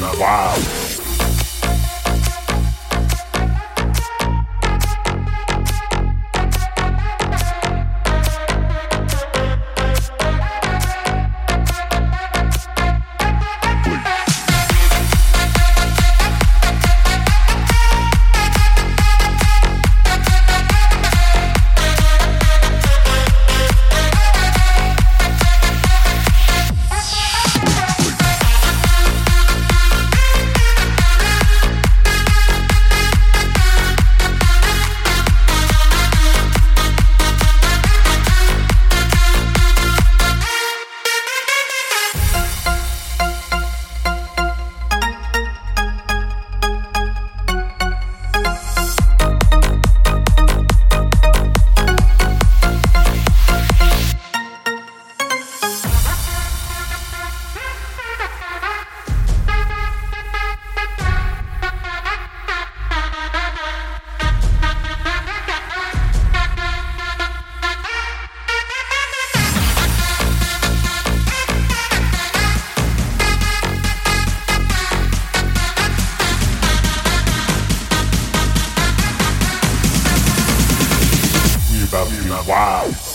Wow. About be wild.